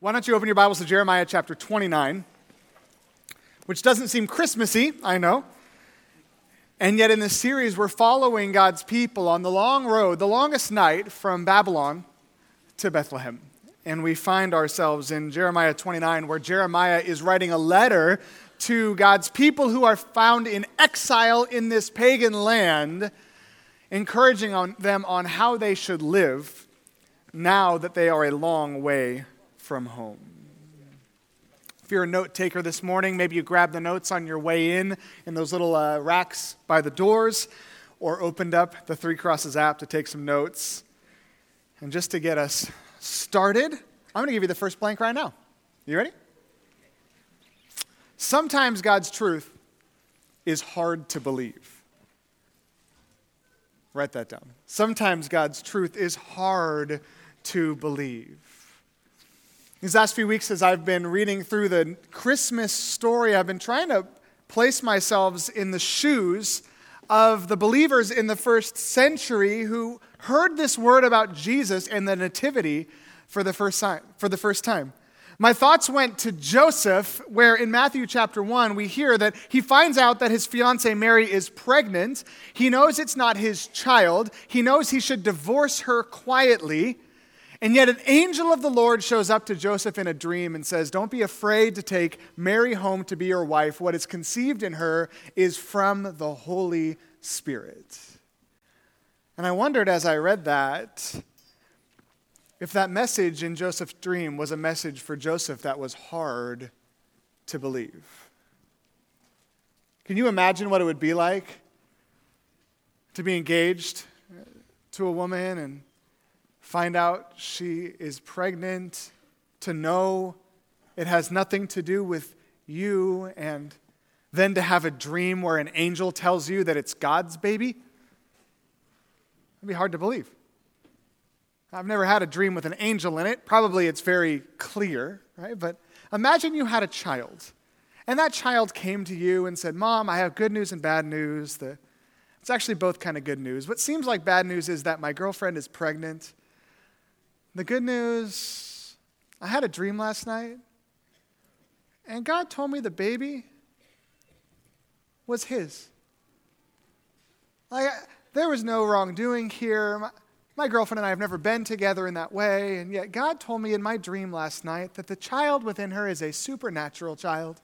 Why don't you open your Bibles to Jeremiah chapter 29, which doesn't seem Christmassy, I know. And yet, in this series, we're following God's people on the long road, the longest night from Babylon to Bethlehem. And we find ourselves in Jeremiah 29, where Jeremiah is writing a letter to God's people who are found in exile in this pagan land, encouraging on them on how they should live now that they are a long way from home. If you're a note taker this morning, maybe you grabbed the notes on your way in in those little uh, racks by the doors, or opened up the Three Crosses app to take some notes. And just to get us started, I'm going to give you the first blank right now. You ready? Sometimes God's truth is hard to believe. Write that down. Sometimes God's truth is hard to believe. These last few weeks, as I've been reading through the Christmas story, I've been trying to place myself in the shoes of the believers in the first century who heard this word about Jesus and the Nativity for the first time. For the first time. My thoughts went to Joseph, where in Matthew chapter 1, we hear that he finds out that his fiancee Mary is pregnant. He knows it's not his child. He knows he should divorce her quietly. And yet, an angel of the Lord shows up to Joseph in a dream and says, Don't be afraid to take Mary home to be your wife. What is conceived in her is from the Holy Spirit. And I wondered as I read that if that message in Joseph's dream was a message for Joseph that was hard to believe. Can you imagine what it would be like to be engaged to a woman and find out she is pregnant, to know it has nothing to do with you, and then to have a dream where an angel tells you that it's God's baby? It'd be hard to believe. I've never had a dream with an angel in it. Probably it's very clear, right? But imagine you had a child, and that child came to you and said, Mom, I have good news and bad news. The, it's actually both kind of good news. What seems like bad news is that my girlfriend is pregnant the good news I had a dream last night, and God told me the baby was His. Like, there was no wrongdoing here. My, my girlfriend and I have never been together in that way, and yet God told me in my dream last night that the child within her is a supernatural child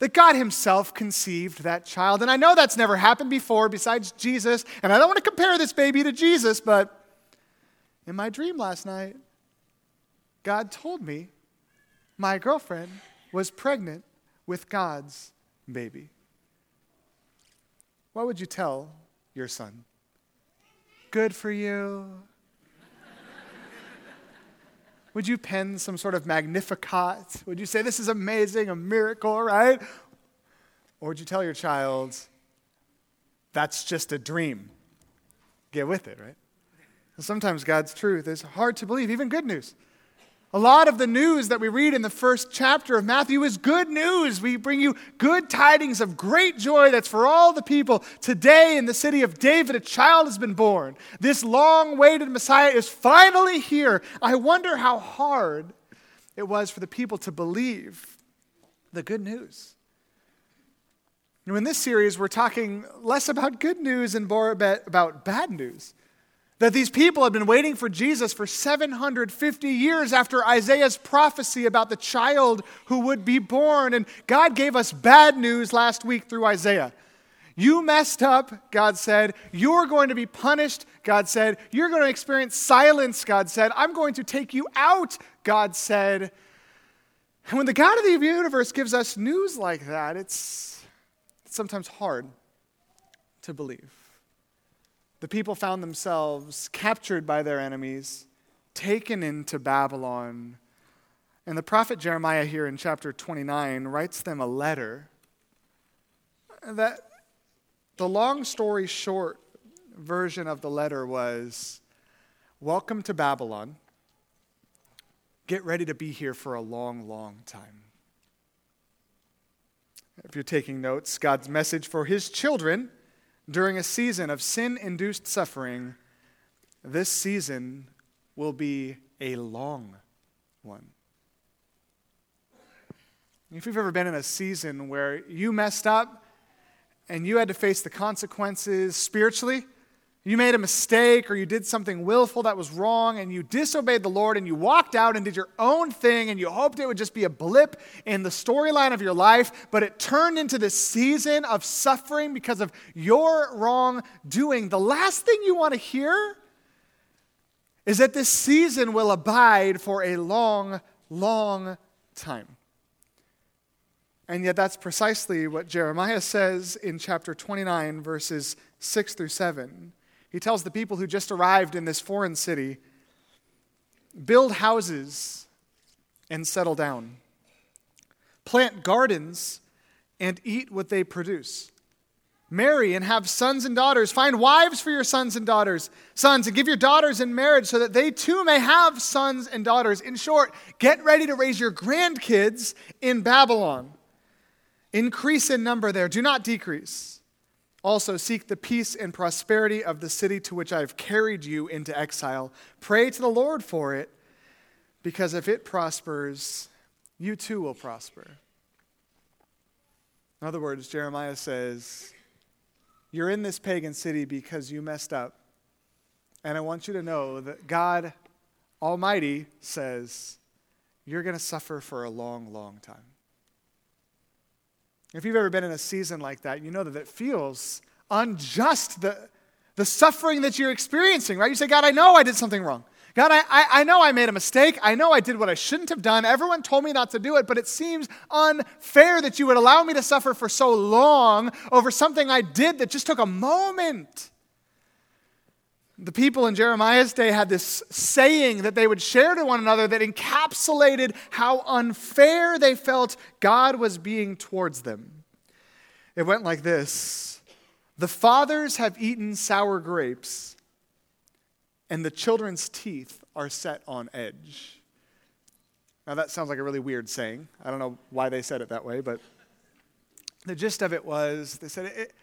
that God Himself conceived that child. And I know that's never happened before besides Jesus, and I don't want to compare this baby to Jesus, but in my dream last night, God told me my girlfriend was pregnant with God's baby. What would you tell your son? Good for you. Would you pen some sort of magnificat? Would you say, This is amazing, a miracle, right? Or would you tell your child, That's just a dream? Get with it, right? Sometimes God's truth is hard to believe, even good news. A lot of the news that we read in the first chapter of Matthew is good news. We bring you good tidings of great joy that's for all the people. Today, in the city of David, a child has been born. This long awaited Messiah is finally here. I wonder how hard it was for the people to believe the good news. In this series, we're talking less about good news and more about bad news. That these people had been waiting for Jesus for 750 years after Isaiah's prophecy about the child who would be born. And God gave us bad news last week through Isaiah. You messed up, God said. You're going to be punished, God said. You're going to experience silence, God said. I'm going to take you out, God said. And when the God of the universe gives us news like that, it's, it's sometimes hard to believe the people found themselves captured by their enemies, taken into Babylon. And the prophet Jeremiah, here in chapter 29, writes them a letter that the long story short version of the letter was Welcome to Babylon. Get ready to be here for a long, long time. If you're taking notes, God's message for his children during a season of sin induced suffering, this season will be a long one. If you've ever been in a season where you messed up and you had to face the consequences spiritually, you made a mistake or you did something willful that was wrong and you disobeyed the Lord and you walked out and did your own thing and you hoped it would just be a blip in the storyline of your life, but it turned into this season of suffering because of your wrongdoing. The last thing you want to hear is that this season will abide for a long, long time. And yet, that's precisely what Jeremiah says in chapter 29, verses 6 through 7. He tells the people who just arrived in this foreign city build houses and settle down, plant gardens and eat what they produce. Marry and have sons and daughters. Find wives for your sons and daughters, sons, and give your daughters in marriage so that they too may have sons and daughters. In short, get ready to raise your grandkids in Babylon. Increase in number there, do not decrease. Also, seek the peace and prosperity of the city to which I have carried you into exile. Pray to the Lord for it, because if it prospers, you too will prosper. In other words, Jeremiah says, You're in this pagan city because you messed up. And I want you to know that God Almighty says, You're going to suffer for a long, long time. If you've ever been in a season like that, you know that it feels unjust, the, the suffering that you're experiencing, right? You say, God, I know I did something wrong. God, I, I, I, know I made a mistake. I know I did what I shouldn't have done. Everyone told me not to do it, but it seems unfair that you would allow me to suffer for so long over something I did that just took a moment. The people in Jeremiah's day had this saying that they would share to one another that encapsulated how unfair they felt God was being towards them. It went like this The fathers have eaten sour grapes, and the children's teeth are set on edge. Now, that sounds like a really weird saying. I don't know why they said it that way, but the gist of it was they said it,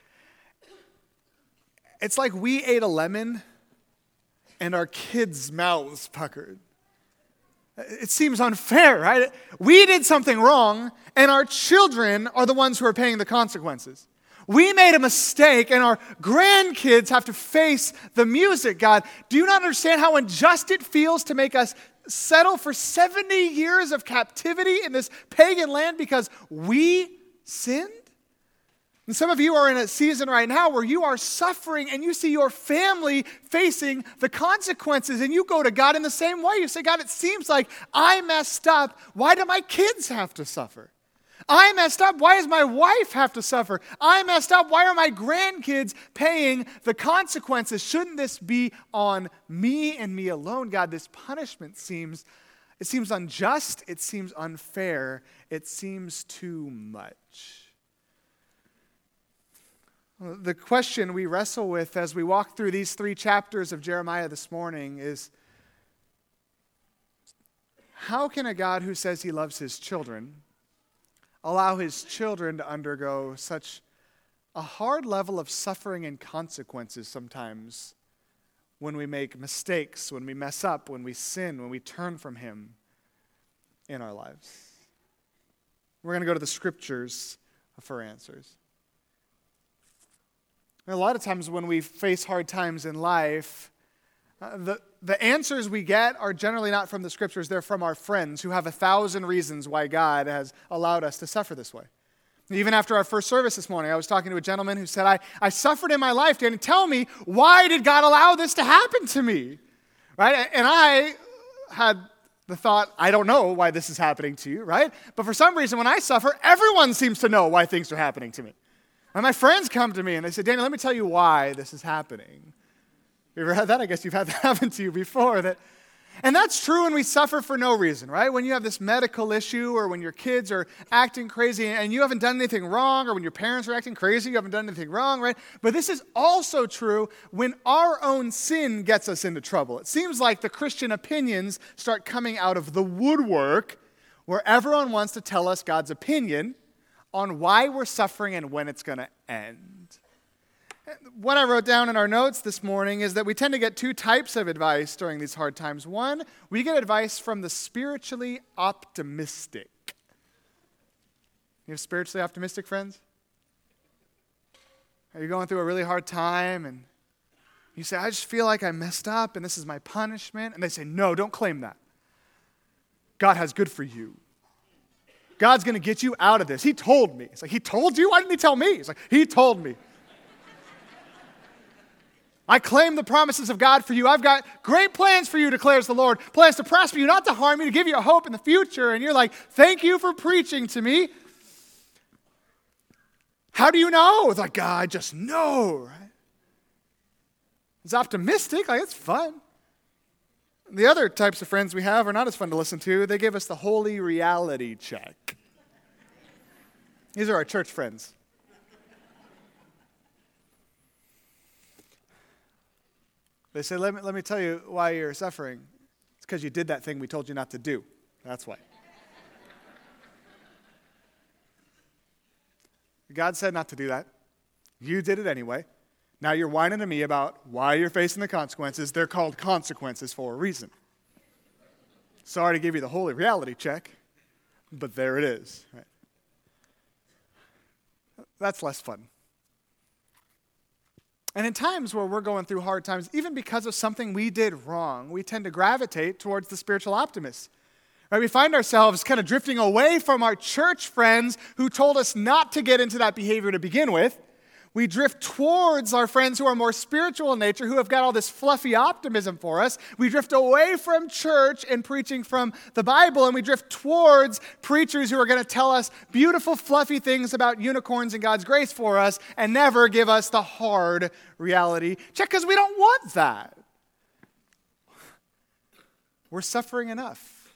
it's like we ate a lemon and our kids' mouths puckered. It seems unfair, right? We did something wrong, and our children are the ones who are paying the consequences. We made a mistake, and our grandkids have to face the music, God. Do you not understand how unjust it feels to make us settle for 70 years of captivity in this pagan land because we sinned? And some of you are in a season right now where you are suffering and you see your family facing the consequences, and you go to God in the same way. You say, God, it seems like I messed up. Why do my kids have to suffer? I messed up. Why does my wife have to suffer? I messed up. Why are my grandkids paying the consequences? Shouldn't this be on me and me alone? God, this punishment seems it seems unjust, it seems unfair, it seems too much. The question we wrestle with as we walk through these three chapters of Jeremiah this morning is how can a God who says he loves his children allow his children to undergo such a hard level of suffering and consequences sometimes when we make mistakes, when we mess up, when we sin, when we turn from him in our lives? We're going to go to the scriptures for answers. A lot of times when we face hard times in life, uh, the, the answers we get are generally not from the scriptures, they're from our friends who have a thousand reasons why God has allowed us to suffer this way. Even after our first service this morning, I was talking to a gentleman who said, I, I suffered in my life, Danny. Tell me, why did God allow this to happen to me? Right? And I had the thought, I don't know why this is happening to you, right? But for some reason, when I suffer, everyone seems to know why things are happening to me. And my friends come to me and they say, Danny, let me tell you why this is happening. You ever had that? I guess you've had that happen to you before. That, and that's true when we suffer for no reason, right? When you have this medical issue or when your kids are acting crazy and you haven't done anything wrong, or when your parents are acting crazy, you haven't done anything wrong, right? But this is also true when our own sin gets us into trouble. It seems like the Christian opinions start coming out of the woodwork where everyone wants to tell us God's opinion on why we're suffering and when it's going to end. What I wrote down in our notes this morning is that we tend to get two types of advice during these hard times. One, we get advice from the spiritually optimistic. You have spiritually optimistic friends? Are you going through a really hard time and you say, I just feel like I messed up and this is my punishment? And they say, No, don't claim that. God has good for you. God's going to get you out of this. He told me. It's like, He told you? Why didn't He tell me? It's like, He told me. I claim the promises of God for you. I've got great plans for you, declares the Lord. Plans to prosper you, not to harm you, to give you a hope in the future. And you're like, thank you for preaching to me. How do you know? It's like, God, I just know, right? It's optimistic, like it's fun. The other types of friends we have are not as fun to listen to. They give us the holy reality check. These are our church friends. They say, let me, let me tell you why you're suffering. It's because you did that thing we told you not to do. That's why. God said not to do that. You did it anyway. Now you're whining to me about why you're facing the consequences. They're called consequences for a reason. Sorry to give you the holy reality check, but there it is. Right? That's less fun. And in times where we're going through hard times, even because of something we did wrong, we tend to gravitate towards the spiritual optimists. Right? We find ourselves kind of drifting away from our church friends who told us not to get into that behavior to begin with we drift towards our friends who are more spiritual in nature, who have got all this fluffy optimism for us. We drift away from church and preaching from the Bible, and we drift towards preachers who are going to tell us beautiful, fluffy things about unicorns and God's grace for us and never give us the hard reality check because we don't want that. We're suffering enough.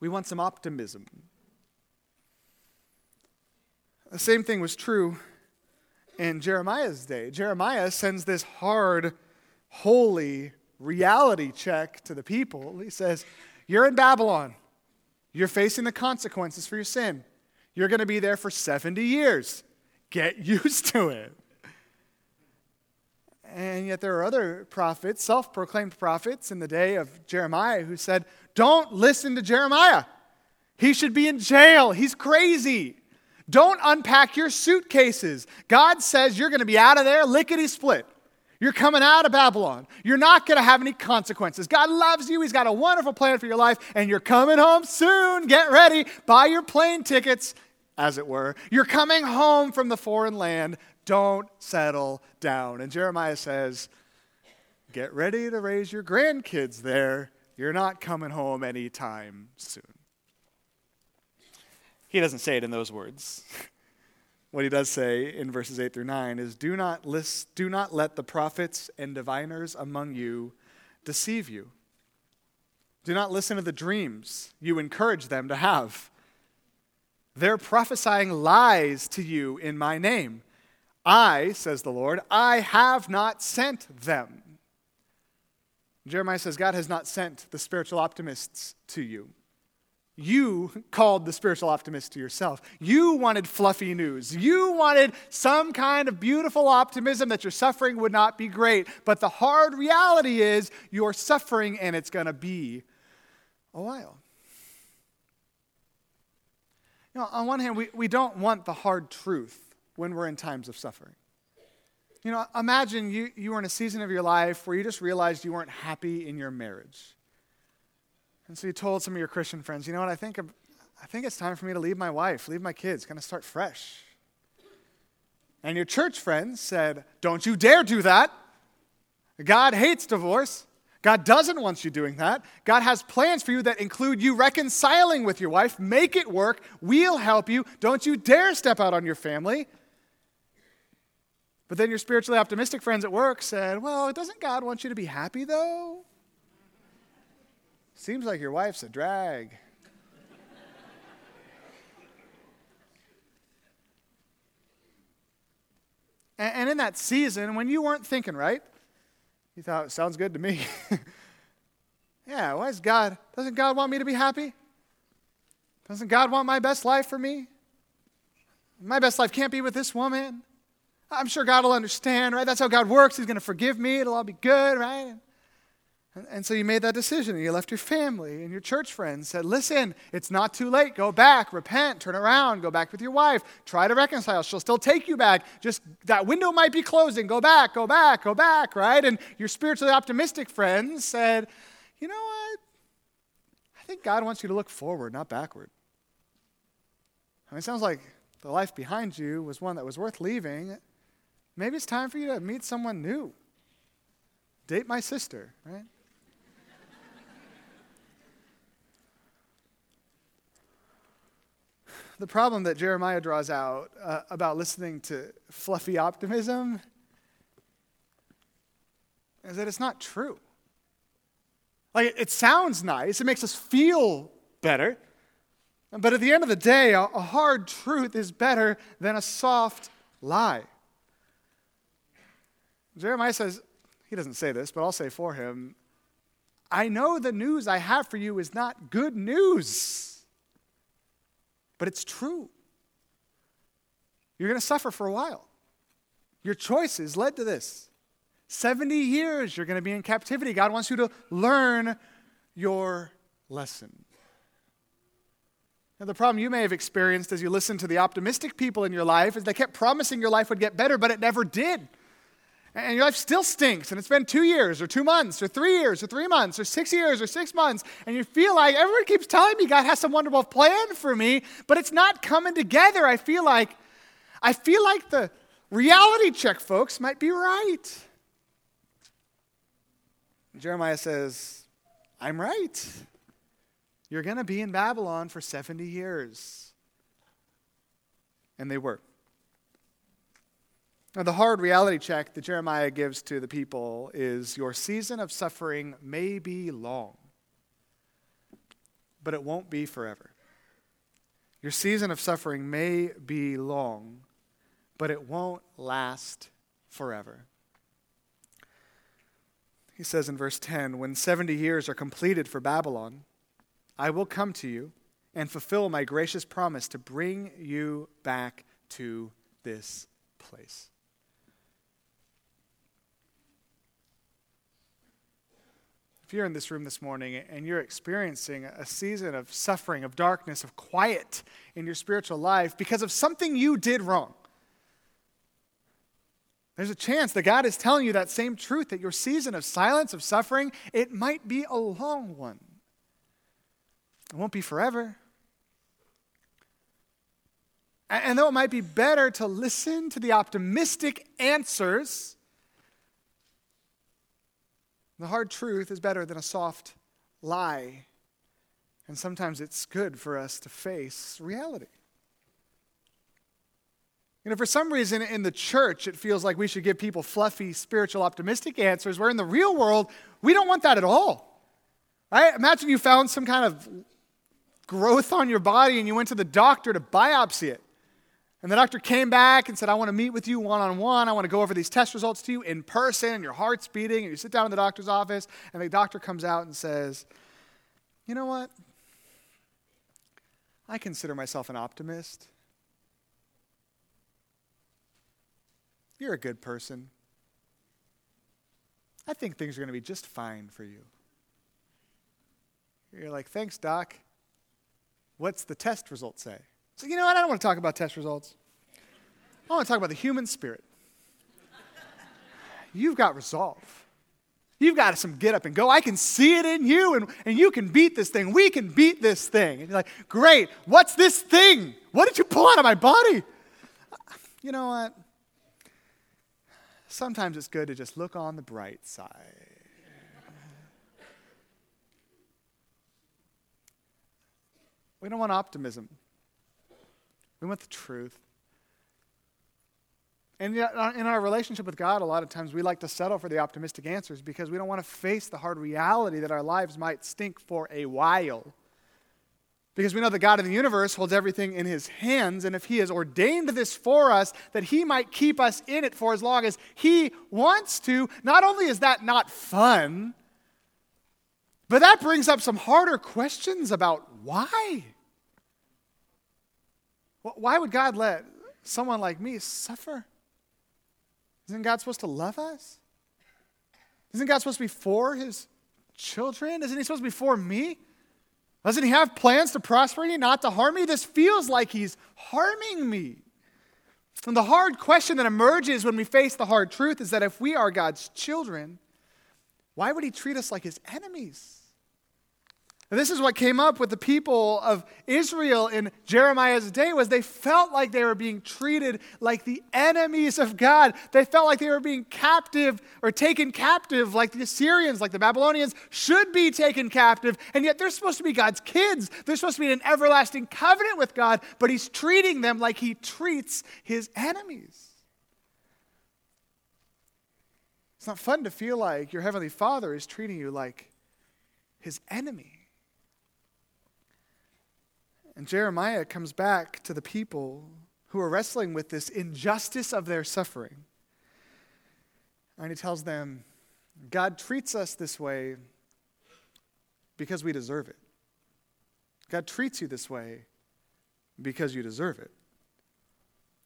We want some optimism. The same thing was true in Jeremiah's day. Jeremiah sends this hard, holy reality check to the people. He says, You're in Babylon. You're facing the consequences for your sin. You're going to be there for 70 years. Get used to it. And yet, there are other prophets, self proclaimed prophets in the day of Jeremiah, who said, Don't listen to Jeremiah. He should be in jail. He's crazy. Don't unpack your suitcases. God says you're going to be out of there lickety split. You're coming out of Babylon. You're not going to have any consequences. God loves you. He's got a wonderful plan for your life, and you're coming home soon. Get ready. Buy your plane tickets, as it were. You're coming home from the foreign land. Don't settle down. And Jeremiah says, Get ready to raise your grandkids there. You're not coming home anytime soon. He doesn't say it in those words. what he does say in verses 8 through 9 is do not, list, do not let the prophets and diviners among you deceive you. Do not listen to the dreams you encourage them to have. They're prophesying lies to you in my name. I, says the Lord, I have not sent them. Jeremiah says, God has not sent the spiritual optimists to you. You called the spiritual optimist to yourself. You wanted fluffy news. You wanted some kind of beautiful optimism that your suffering would not be great. But the hard reality is you're suffering and it's going to be a while. You know, on one hand, we, we don't want the hard truth when we're in times of suffering. You know, imagine you, you were in a season of your life where you just realized you weren't happy in your marriage. And so you told some of your Christian friends, you know what, I think, I think it's time for me to leave my wife, leave my kids, kind of start fresh. And your church friends said, don't you dare do that. God hates divorce. God doesn't want you doing that. God has plans for you that include you reconciling with your wife. Make it work. We'll help you. Don't you dare step out on your family. But then your spiritually optimistic friends at work said, Well, doesn't God want you to be happy, though? Seems like your wife's a drag. and, in that season, when you weren't thinking right, you thought, it sounds good to me. yeah, why is God, doesn't God want me to be happy? Doesn't God want my best life for me? My best life can't be with this woman. I'm sure God will understand, right? That's how God works. He's going to forgive me. It'll all be good, right? And, and so you made that decision and you left your family and your church friends, said, Listen, it's not too late. Go back, repent, turn around, go back with your wife, try to reconcile. She'll still take you back. Just that window might be closing. Go back, go back, go back, right? And your spiritually optimistic friends said, You know what? I think God wants you to look forward, not backward. I mean, it sounds like the life behind you was one that was worth leaving. Maybe it's time for you to meet someone new. Date my sister, right? The problem that Jeremiah draws out uh, about listening to fluffy optimism is that it's not true. Like, it sounds nice, it makes us feel better, but at the end of the day, a, a hard truth is better than a soft lie. Jeremiah says, he doesn't say this, but I'll say for him, I know the news I have for you is not good news but it's true. You're going to suffer for a while. Your choices led to this. 70 years you're going to be in captivity. God wants you to learn your lesson. Now, the problem you may have experienced as you listened to the optimistic people in your life is they kept promising your life would get better, but it never did and your life still stinks, and it's been two years, or two months, or three years, or three months, or six years, or six months, and you feel like everyone keeps telling me God has some wonderful plan for me, but it's not coming together. I feel like, I feel like the reality check folks might be right. Jeremiah says, I'm right. You're going to be in Babylon for 70 years. And they were. Now, the hard reality check that Jeremiah gives to the people is your season of suffering may be long, but it won't be forever. Your season of suffering may be long, but it won't last forever. He says in verse 10 When 70 years are completed for Babylon, I will come to you and fulfill my gracious promise to bring you back to this place. If you're in this room this morning and you're experiencing a season of suffering, of darkness, of quiet in your spiritual life because of something you did wrong, there's a chance that God is telling you that same truth that your season of silence, of suffering, it might be a long one. It won't be forever. And though it might be better to listen to the optimistic answers the hard truth is better than a soft lie. And sometimes it's good for us to face reality. You know, for some reason in the church, it feels like we should give people fluffy, spiritual, optimistic answers, where in the real world, we don't want that at all. Right? Imagine you found some kind of growth on your body and you went to the doctor to biopsy it. And the doctor came back and said, I want to meet with you one on one. I want to go over these test results to you in person, and your heart's beating. And you sit down in the doctor's office, and the doctor comes out and says, You know what? I consider myself an optimist. You're a good person. I think things are going to be just fine for you. You're like, Thanks, doc. What's the test result say? So, you know what? I don't want to talk about test results. I want to talk about the human spirit. You've got resolve. You've got some get up and go. I can see it in you, and, and you can beat this thing. We can beat this thing. And you're like, great. What's this thing? What did you pull out of my body? You know what? Sometimes it's good to just look on the bright side. We don't want optimism. We want the truth. And yet, uh, in our relationship with God, a lot of times we like to settle for the optimistic answers because we don't want to face the hard reality that our lives might stink for a while. Because we know that God of the universe holds everything in his hands, and if he has ordained this for us, that he might keep us in it for as long as he wants to, not only is that not fun, but that brings up some harder questions about why. Why would God let someone like me suffer? Isn't God supposed to love us? Isn't God supposed to be for his children? Isn't he supposed to be for me? Doesn't he have plans to prosper me, not to harm me? This feels like he's harming me. And the hard question that emerges when we face the hard truth is that if we are God's children, why would he treat us like his enemies? And this is what came up with the people of Israel in Jeremiah's day was they felt like they were being treated like the enemies of God. They felt like they were being captive or taken captive like the Assyrians, like the Babylonians should be taken captive. And yet they're supposed to be God's kids. They're supposed to be in an everlasting covenant with God, but he's treating them like he treats his enemies. It's not fun to feel like your heavenly Father is treating you like his enemy. And Jeremiah comes back to the people who are wrestling with this injustice of their suffering. And he tells them, God treats us this way because we deserve it. God treats you this way because you deserve it.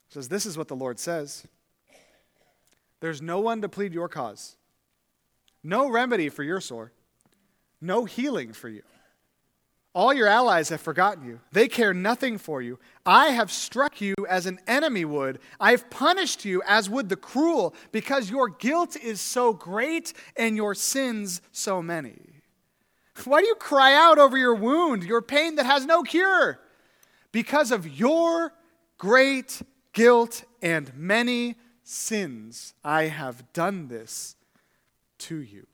He says, This is what the Lord says There's no one to plead your cause, no remedy for your sore, no healing for you. All your allies have forgotten you. They care nothing for you. I have struck you as an enemy would. I have punished you as would the cruel, because your guilt is so great and your sins so many. Why do you cry out over your wound, your pain that has no cure? Because of your great guilt and many sins, I have done this to you.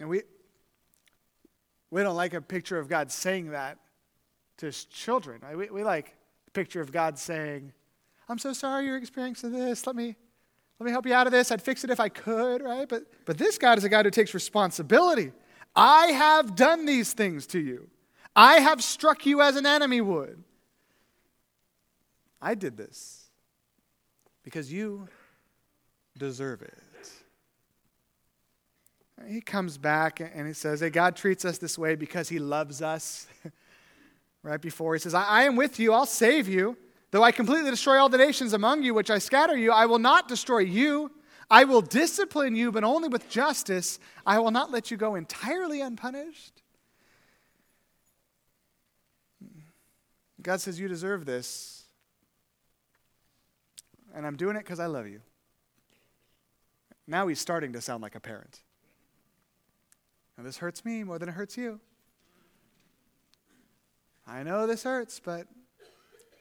And we, we don't like a picture of God saying that to his children. We, we like a picture of God saying, I'm so sorry you're experiencing this. Let me, let me help you out of this. I'd fix it if I could, right? But, but this God is a God who takes responsibility. I have done these things to you. I have struck you as an enemy would. I did this because you deserve it. He comes back and he says, Hey, God treats us this way because he loves us. right before he says, I, I am with you, I'll save you. Though I completely destroy all the nations among you, which I scatter you, I will not destroy you. I will discipline you, but only with justice. I will not let you go entirely unpunished. God says, You deserve this. And I'm doing it because I love you. Now he's starting to sound like a parent. And this hurts me more than it hurts you. I know this hurts, but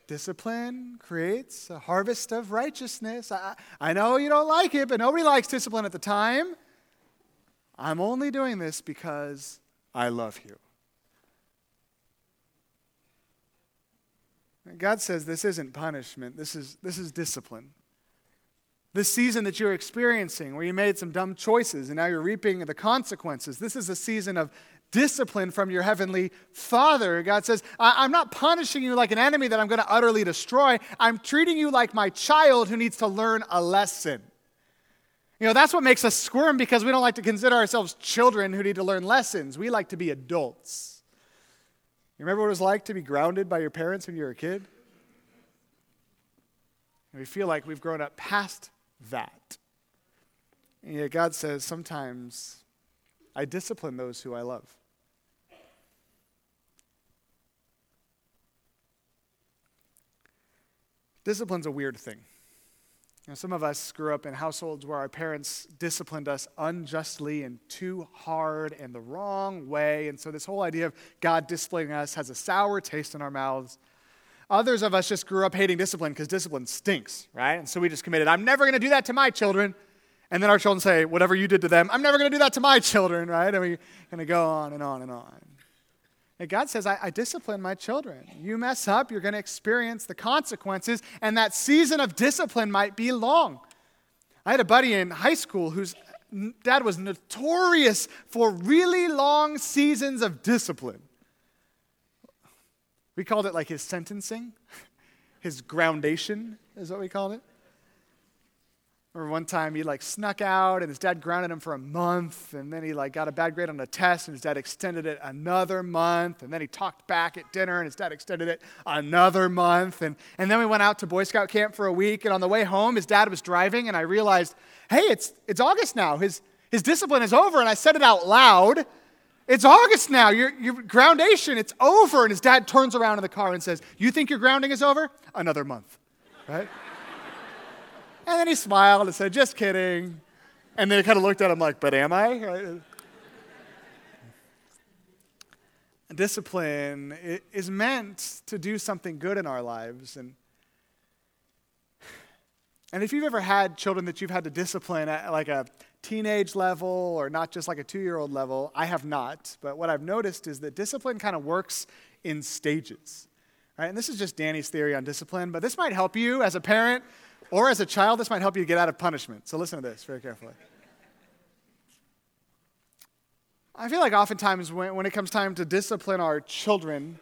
discipline creates a harvest of righteousness. I, I know you don't like it, but nobody likes discipline at the time. I'm only doing this because I love you. God says this isn't punishment, this is, this is discipline. This season that you're experiencing, where you made some dumb choices and now you're reaping the consequences, this is a season of discipline from your heavenly Father. God says, I'm not punishing you like an enemy that I'm going to utterly destroy. I'm treating you like my child who needs to learn a lesson. You know, that's what makes us squirm because we don't like to consider ourselves children who need to learn lessons. We like to be adults. You remember what it was like to be grounded by your parents when you were a kid? And we feel like we've grown up past that. And yet God says, sometimes I discipline those who I love. Discipline's a weird thing. You know, some of us grew up in households where our parents disciplined us unjustly and too hard and the wrong way. And so, this whole idea of God disciplining us has a sour taste in our mouths. Others of us just grew up hating discipline because discipline stinks, right? And so we just committed, I'm never going to do that to my children. And then our children say, whatever you did to them, I'm never going to do that to my children, right? And we're going to go on and on and on. And God says, I, I discipline my children. You mess up, you're going to experience the consequences, and that season of discipline might be long. I had a buddy in high school whose dad was notorious for really long seasons of discipline. We called it like his sentencing, his groundation is what we called it. Remember one time he like snuck out and his dad grounded him for a month and then he like got a bad grade on a test and his dad extended it another month and then he talked back at dinner and his dad extended it another month and, and then we went out to Boy Scout camp for a week and on the way home his dad was driving and I realized, hey, it's, it's August now. His, his discipline is over and I said it out loud. It's August now. Your, your groundation, it's over. And his dad turns around in the car and says, You think your grounding is over? Another month, right? And then he smiled and said, Just kidding. And then he kind of looked at him like, But am I? Discipline is meant to do something good in our lives. And, and if you've ever had children that you've had to discipline like a teenage level or not just like a two year old level, I have not. But what I've noticed is that discipline kind of works in stages. Right? And this is just Danny's theory on discipline, but this might help you as a parent or as a child, this might help you get out of punishment. So listen to this very carefully. I feel like oftentimes when, when it comes time to discipline our children,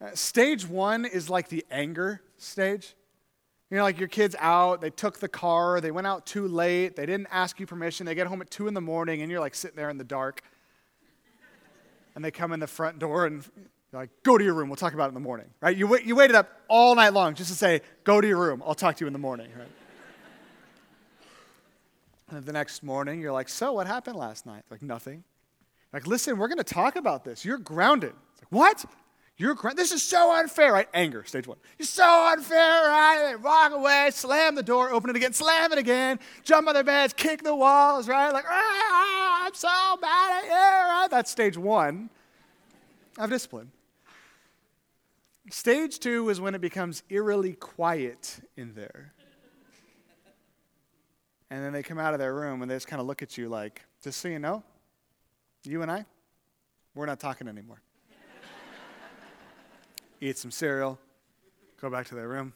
uh, stage one is like the anger stage. You know, like your kid's out, they took the car, they went out too late, they didn't ask you permission, they get home at 2 in the morning, and you're like sitting there in the dark. And they come in the front door and you're like, go to your room. We'll talk about it in the morning, right? You, wait, you waited up all night long just to say, go to your room. I'll talk to you in the morning, right? and the next morning, you're like, so what happened last night? Like, nothing. Like, listen, we're going to talk about this. You're grounded. It's like, what? You're grounded. This is so unfair, right? Anger, stage one. You're so unfair, right? They walk away, slam the door, open it again, slam it again, jump on their beds, kick the walls, right? Like, ah, I'm so mad at you, right? That's stage one of discipline. Stage two is when it becomes eerily quiet in there. And then they come out of their room and they just kind of look at you like, just so you know, you and I, we're not talking anymore. Eat some cereal, go back to their room,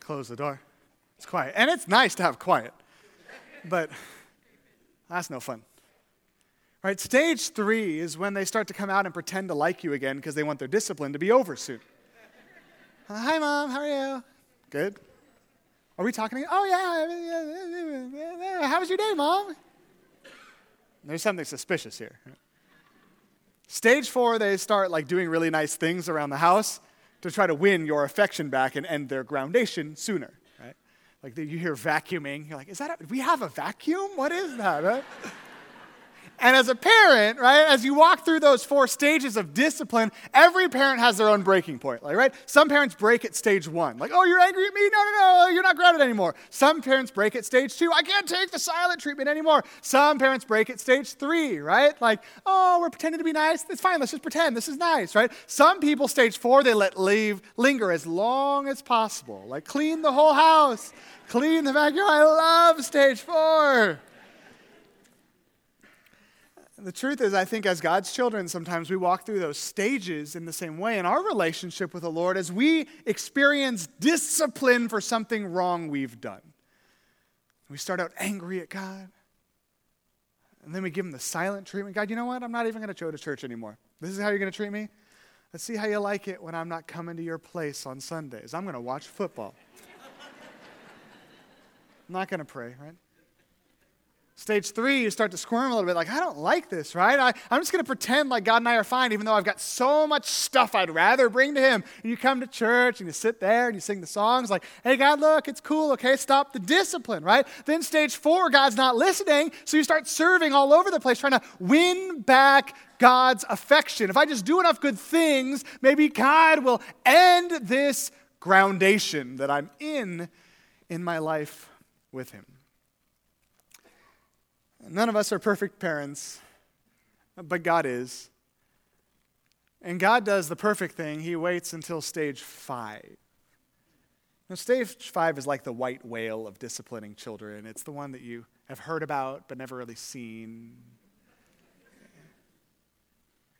close the door. It's quiet. And it's nice to have quiet, but that's no fun. Right? Stage three is when they start to come out and pretend to like you again because they want their discipline to be over soon. Hi, mom. How are you? Good. Are we talking? Oh yeah. How was your day, mom? There's something suspicious here. Stage four, they start like doing really nice things around the house to try to win your affection back and end their groundation sooner. Right? Like you hear vacuuming, you're like, is that? A, we have a vacuum? What is that? Right? And as a parent, right, as you walk through those four stages of discipline, every parent has their own breaking point, like, right? Some parents break at stage one, like, oh, you're angry at me? No, no, no, you're not grounded anymore. Some parents break at stage two, I can't take the silent treatment anymore. Some parents break at stage three, right? Like, oh, we're pretending to be nice. It's fine, let's just pretend. This is nice, right? Some people, stage four, they let leave linger as long as possible, like, clean the whole house, clean the backyard. I love stage four. The truth is, I think as God's children, sometimes we walk through those stages in the same way in our relationship with the Lord as we experience discipline for something wrong we've done. We start out angry at God, and then we give him the silent treatment. God, you know what? I'm not even going to go to church anymore. This is how you're going to treat me? Let's see how you like it when I'm not coming to your place on Sundays. I'm going to watch football. I'm not going to pray, right? Stage three, you start to squirm a little bit, like, I don't like this, right? I, I'm just going to pretend like God and I are fine, even though I've got so much stuff I'd rather bring to Him. And you come to church and you sit there and you sing the songs like, hey, God, look, it's cool, okay? Stop the discipline, right? Then stage four, God's not listening, so you start serving all over the place, trying to win back God's affection. If I just do enough good things, maybe God will end this groundation that I'm in in my life with Him. None of us are perfect parents, but God is. And God does the perfect thing. He waits until stage five. Now, stage five is like the white whale of disciplining children. It's the one that you have heard about but never really seen.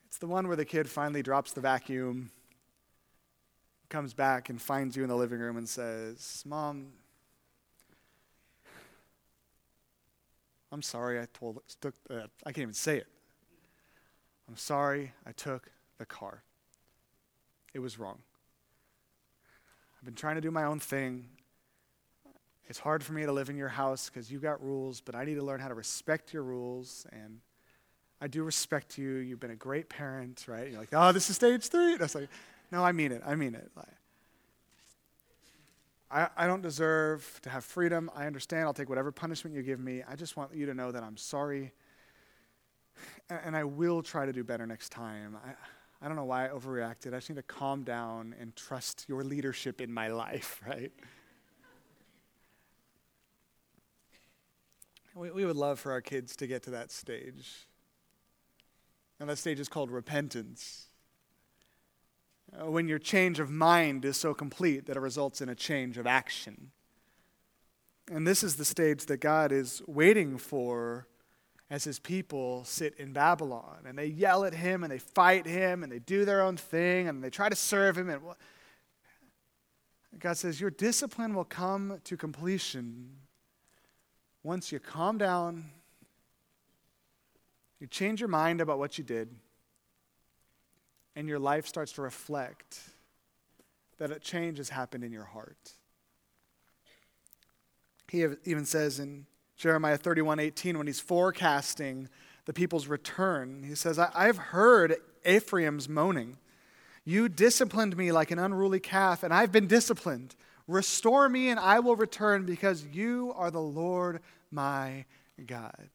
It's the one where the kid finally drops the vacuum, comes back and finds you in the living room and says, Mom, I'm sorry I told, took, uh, I can't even say it. I'm sorry I took the car. It was wrong. I've been trying to do my own thing. it's hard for me to live in your house because you got rules, but I need to learn how to respect your rules. And I do respect you. You've been a great parent, right? You're like, oh, this is stage three. That's like, no, I mean it. I mean it. Like, I, I don't deserve to have freedom. I understand. I'll take whatever punishment you give me. I just want you to know that I'm sorry. And, and I will try to do better next time. I, I don't know why I overreacted. I just need to calm down and trust your leadership in my life, right? We, we would love for our kids to get to that stage. And that stage is called repentance. Uh, when your change of mind is so complete that it results in a change of action. And this is the stage that God is waiting for as his people sit in Babylon. And they yell at him and they fight him and they do their own thing and they try to serve him. And God says, Your discipline will come to completion once you calm down, you change your mind about what you did, and your life starts to reflect that a change has happened in your heart. He even says in Jeremiah 31 18, when he's forecasting the people's return, he says, I've heard Ephraim's moaning. You disciplined me like an unruly calf, and I've been disciplined. Restore me, and I will return because you are the Lord my God.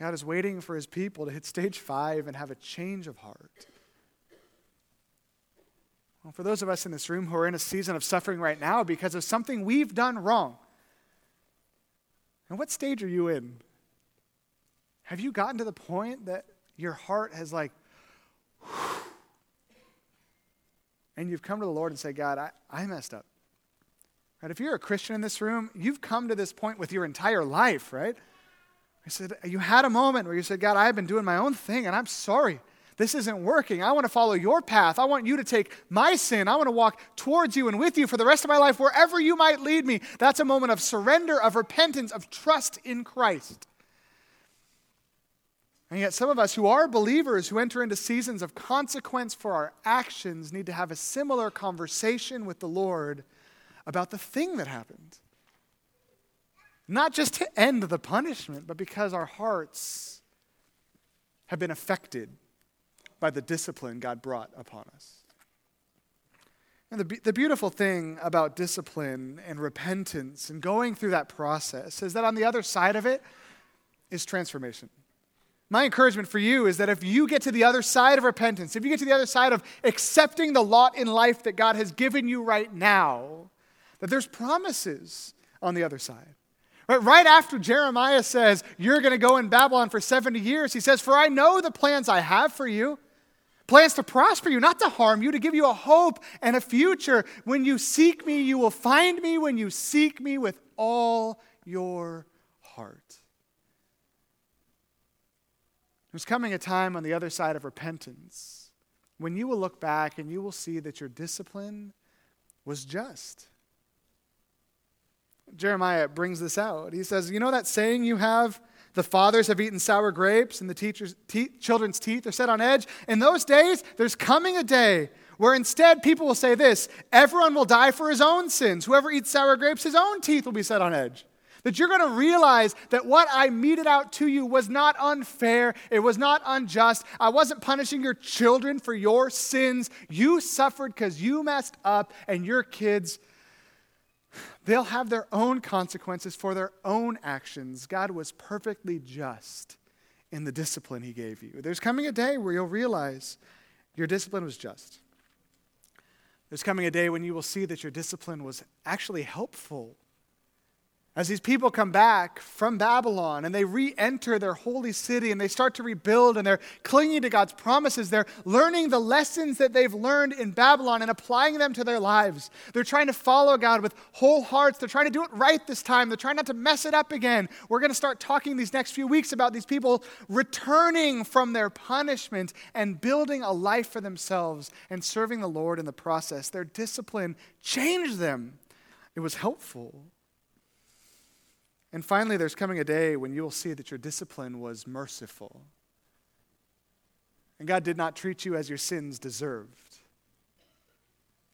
God is waiting for his people to hit stage five and have a change of heart. Well, for those of us in this room who are in a season of suffering right now because of something we've done wrong, and what stage are you in? Have you gotten to the point that your heart has like, and you've come to the Lord and say, God, I, I messed up. Right? If you're a Christian in this room, you've come to this point with your entire life, right? I said, you had a moment where you said, God, I've been doing my own thing and I'm sorry. This isn't working. I want to follow your path. I want you to take my sin. I want to walk towards you and with you for the rest of my life, wherever you might lead me. That's a moment of surrender, of repentance, of trust in Christ. And yet, some of us who are believers who enter into seasons of consequence for our actions need to have a similar conversation with the Lord about the thing that happened. Not just to end the punishment, but because our hearts have been affected by the discipline God brought upon us. And the, the beautiful thing about discipline and repentance and going through that process is that on the other side of it is transformation. My encouragement for you is that if you get to the other side of repentance, if you get to the other side of accepting the lot in life that God has given you right now, that there's promises on the other side. Right, after Jeremiah says, You're going to go in Babylon for 70 years, he says, For I know the plans I have for you. Plans to prosper you, not to harm you, to give you a hope and a future. When you seek me, you will find me when you seek me with all your heart. There's coming a time on the other side of repentance when you will look back and you will see that your discipline was just. Jeremiah brings this out. He says, You know that saying you have? The fathers have eaten sour grapes, and the teachers, te- children's teeth are set on edge. In those days, there's coming a day where instead people will say this everyone will die for his own sins. Whoever eats sour grapes, his own teeth will be set on edge. That you're going to realize that what I meted out to you was not unfair. It was not unjust. I wasn't punishing your children for your sins. You suffered because you messed up, and your kids They'll have their own consequences for their own actions. God was perfectly just in the discipline He gave you. There's coming a day where you'll realize your discipline was just. There's coming a day when you will see that your discipline was actually helpful as these people come back from Babylon and they re enter their holy city and they start to rebuild and they're clinging to God's promises, they're learning the lessons that they've learned in Babylon and applying them to their lives. They're trying to follow God with whole hearts. They're trying to do it right this time. They're trying not to mess it up again. We're going to start talking these next few weeks about these people returning from their punishment and building a life for themselves and serving the Lord in the process. Their discipline changed them, it was helpful. And finally, there's coming a day when you will see that your discipline was merciful. And God did not treat you as your sins deserved.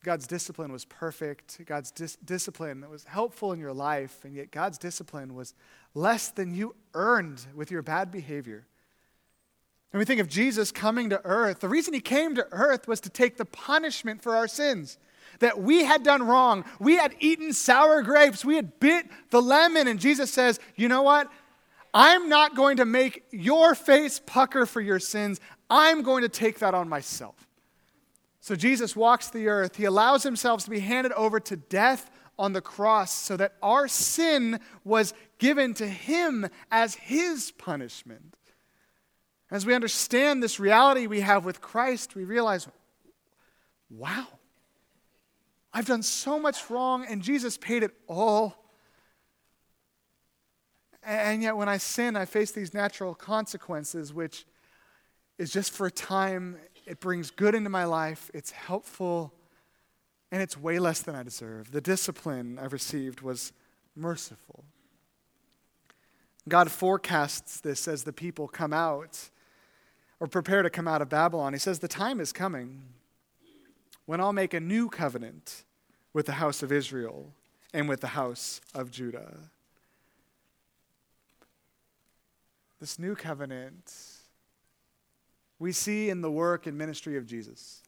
God's discipline was perfect. God's dis- discipline was helpful in your life, and yet God's discipline was less than you earned with your bad behavior. And we think of Jesus coming to earth. The reason he came to earth was to take the punishment for our sins. That we had done wrong. We had eaten sour grapes. We had bit the lemon. And Jesus says, You know what? I'm not going to make your face pucker for your sins. I'm going to take that on myself. So Jesus walks the earth. He allows himself to be handed over to death on the cross so that our sin was given to him as his punishment. As we understand this reality we have with Christ, we realize wow, I've done so much wrong, and Jesus paid it all. And yet, when I sin, I face these natural consequences, which is just for a time. It brings good into my life, it's helpful, and it's way less than I deserve. The discipline I've received was merciful. God forecasts this as the people come out or prepare to come out of Babylon. He says, The time is coming when I'll make a new covenant with the house of Israel and with the house of Judah. This new covenant we see in the work and ministry of Jesus.